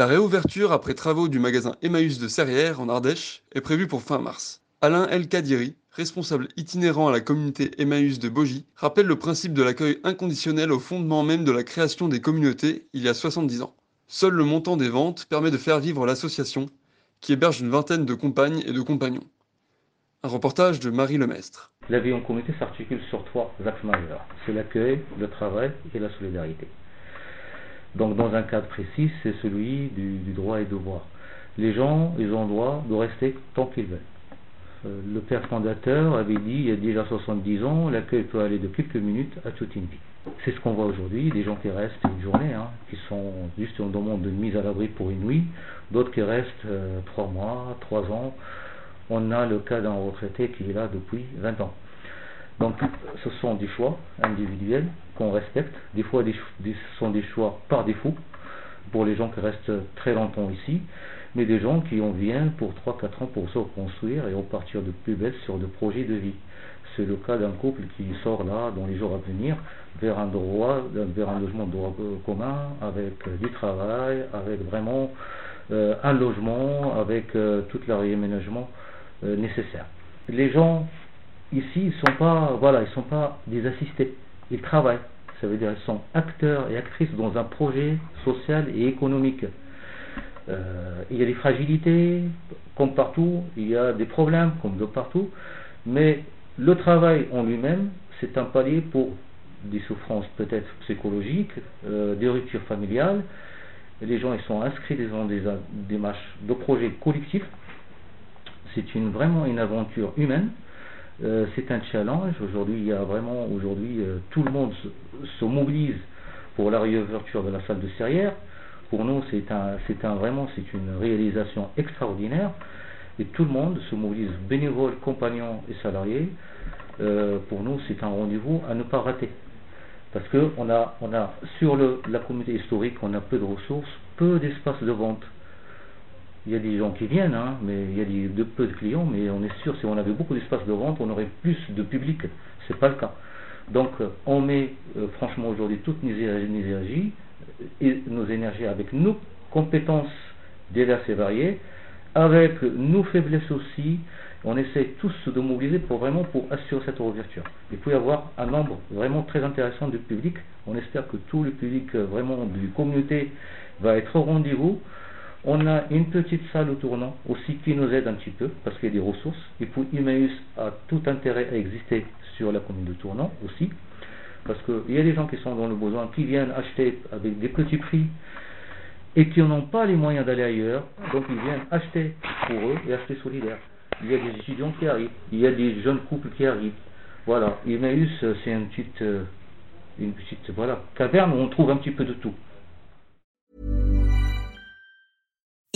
La réouverture après travaux du magasin Emmaüs de Serrières en Ardèche est prévue pour fin mars. Alain El Kadiri, responsable itinérant à la communauté Emmaüs de Bogie, rappelle le principe de l'accueil inconditionnel au fondement même de la création des communautés il y a 70 ans. Seul le montant des ventes permet de faire vivre l'association, qui héberge une vingtaine de compagnes et de compagnons. Un reportage de Marie Lemestre. La vie en communauté s'articule sur trois axes majeurs. C'est l'accueil, le travail et la solidarité. Donc dans un cadre précis, c'est celui du, droit et devoir. Les gens, ils ont le droit de rester tant qu'ils veulent. Euh, le père fondateur avait dit il y a déjà 70 ans, l'accueil peut aller de quelques minutes à toute une vie. C'est ce qu'on voit aujourd'hui, des gens qui restent une journée, hein, qui sont juste en demande de mise à l'abri pour une nuit, d'autres qui restent euh, trois mois, trois ans. On a le cas d'un retraité qui est là depuis 20 ans. Donc ce sont des choix individuels qu'on respecte. Des fois, ce sont des choix par défaut pour les gens qui restent très longtemps ici, mais des gens qui en viennent pour 3-4 ans pour se reconstruire et repartir de plus belle sur de projets de vie. C'est le cas d'un couple qui sort là dans les jours à venir vers un droit, vers un logement de droit commun, avec euh, du travail, avec vraiment euh, un logement, avec euh, tout le réaménagement nécessaire. Les gens ici, ils sont pas, voilà, ils sont pas des assistés. Ils travaillent. Ça veut dire qu'ils sont acteurs et actrices dans un projet social et économique. Euh, il y a des fragilités, comme partout, il y a des problèmes, comme de partout, mais le travail en lui-même, c'est un palier pour des souffrances peut-être psychologiques, euh, des ruptures familiales. Les gens ils sont inscrits dans des démarches de projets collectifs. C'est une, vraiment une aventure humaine. Euh, c'est un challenge. Aujourd'hui, il y a vraiment, euh, tout le monde se, mobilise pour la réouverture de la salle de Serrières. Pour nous, c'est un, c'est un vraiment, une réalisation extraordinaire. Et tout le monde se mobilise, bénévoles, compagnons et salariés. Euh, pour nous, c'est un rendez-vous à ne pas rater. Parce que on a, on a sur la communauté historique, on a peu de ressources, peu d'espace de vente. Il y a des gens qui viennent, hein, mais il y a de peu de clients, mais on est sûr, si on avait beaucoup d'espace de vente, on aurait plus de public. C'est pas le cas. Donc, euh, on met euh, franchement aujourd'hui toutes nos énergies, euh, nos énergies avec nos compétences diverses et variées, avec nos faiblesses aussi. On essaie tous de mobiliser pour vraiment pour assurer cette ouverture. Il peut y avoir un nombre vraiment très intéressant de public. On espère que tout le public vraiment du communauté va être au rendez-vous. On a une petite salle au tournant aussi qui nous aide un petit peu parce qu'il y a des ressources. Et puis Emmaüs a tout intérêt à exister sur la commune de Tournant aussi. Parce qu'il y a des gens qui sont dans le besoin, qui viennent acheter avec des petits prix et qui n'ont pas les moyens d'aller ailleurs. Donc ils viennent acheter pour eux et acheter solidaire. Il y a des étudiants qui arrivent, il y a des jeunes couples qui arrivent. Voilà, Emmaüs c'est une petite, euh, une petite voilà, caverne où on trouve un petit peu de tout.